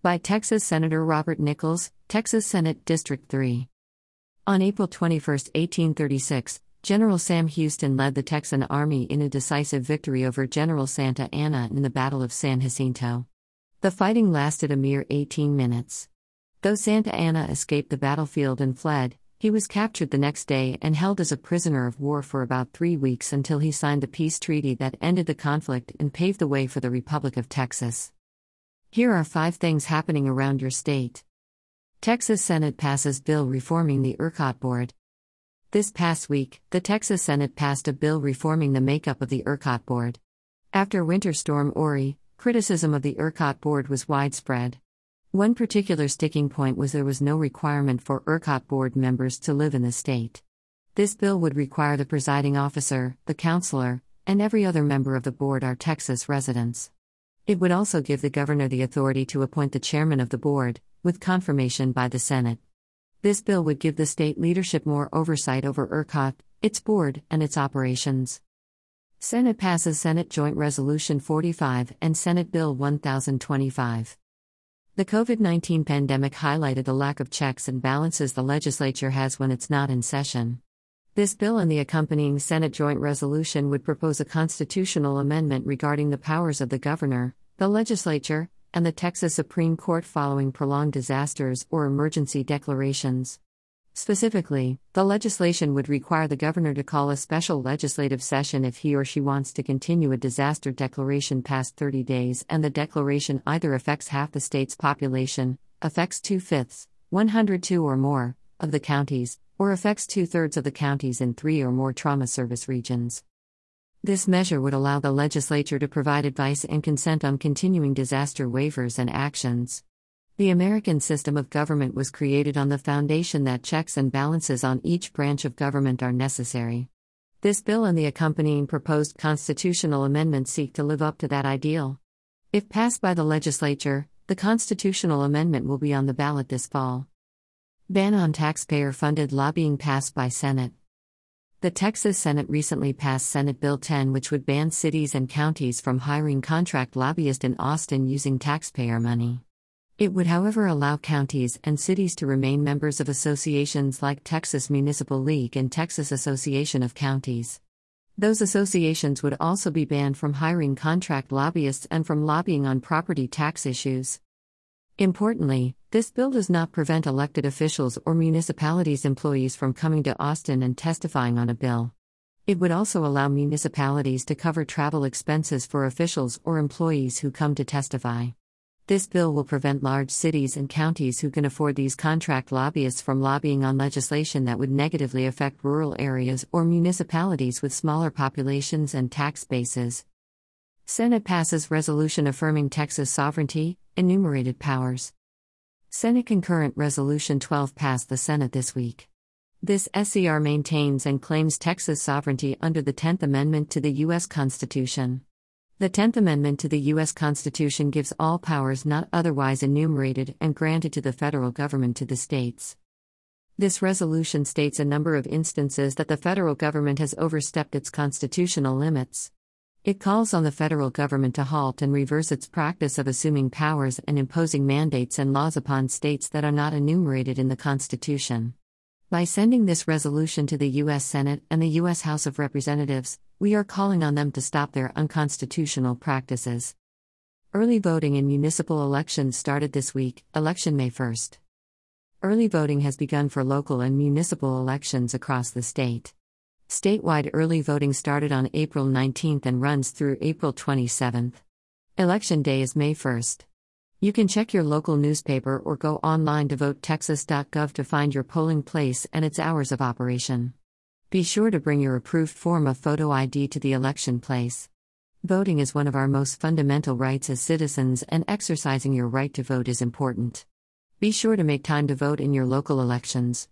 By Texas Senator Robert Nichols, Texas Senate District 3. On April 21, 1836, General Sam Houston led the Texan army in a decisive victory over General Santa Anna in the Battle of San Jacinto. The fighting lasted a mere 18 minutes. Though Santa Anna escaped the battlefield and fled, he was captured the next day and held as a prisoner of war for about three weeks until he signed the peace treaty that ended the conflict and paved the way for the Republic of Texas. Here are five things happening around your state. Texas Senate passes bill reforming the ERCOT board. This past week, the Texas Senate passed a bill reforming the makeup of the ERCOT board. After Winter Storm Uri, criticism of the ERCOT board was widespread. One particular sticking point was there was no requirement for ERCOT board members to live in the state. This bill would require the presiding officer, the counselor, and every other member of the board are Texas residents. It would also give the governor the authority to appoint the chairman of the board, with confirmation by the Senate. This bill would give the state leadership more oversight over ERCOT, its board, and its operations. Senate passes Senate Joint Resolution 45 and Senate Bill 1025. The COVID 19 pandemic highlighted the lack of checks and balances the legislature has when it's not in session. This bill and the accompanying Senate joint resolution would propose a constitutional amendment regarding the powers of the governor, the legislature, and the Texas Supreme Court following prolonged disasters or emergency declarations. Specifically, the legislation would require the governor to call a special legislative session if he or she wants to continue a disaster declaration past 30 days and the declaration either affects half the state's population, affects two fifths, 102 or more, of the counties, or affects two thirds of the counties in three or more trauma service regions. This measure would allow the legislature to provide advice and consent on continuing disaster waivers and actions. The American system of government was created on the foundation that checks and balances on each branch of government are necessary. This bill and the accompanying proposed constitutional amendment seek to live up to that ideal. If passed by the legislature, the constitutional amendment will be on the ballot this fall. Ban on taxpayer funded lobbying passed by Senate. The Texas Senate recently passed Senate Bill 10, which would ban cities and counties from hiring contract lobbyists in Austin using taxpayer money. It would, however, allow counties and cities to remain members of associations like Texas Municipal League and Texas Association of Counties. Those associations would also be banned from hiring contract lobbyists and from lobbying on property tax issues. Importantly, this bill does not prevent elected officials or municipalities' employees from coming to Austin and testifying on a bill. It would also allow municipalities to cover travel expenses for officials or employees who come to testify. This bill will prevent large cities and counties who can afford these contract lobbyists from lobbying on legislation that would negatively affect rural areas or municipalities with smaller populations and tax bases. Senate passes resolution affirming Texas sovereignty, enumerated powers. Senate Concurrent Resolution 12 passed the Senate this week. This SCR maintains and claims Texas sovereignty under the 10th Amendment to the U.S. Constitution. The Tenth Amendment to the U.S. Constitution gives all powers not otherwise enumerated and granted to the federal government to the states. This resolution states a number of instances that the federal government has overstepped its constitutional limits. It calls on the federal government to halt and reverse its practice of assuming powers and imposing mandates and laws upon states that are not enumerated in the Constitution. By sending this resolution to the U.S. Senate and the U.S. House of Representatives, we are calling on them to stop their unconstitutional practices. Early voting in municipal elections started this week, election May 1st. Early voting has begun for local and municipal elections across the state. Statewide early voting started on April 19th and runs through April 27th. Election day is May 1st. You can check your local newspaper or go online to votetexas.gov to find your polling place and its hours of operation. Be sure to bring your approved form of photo ID to the election place. Voting is one of our most fundamental rights as citizens, and exercising your right to vote is important. Be sure to make time to vote in your local elections.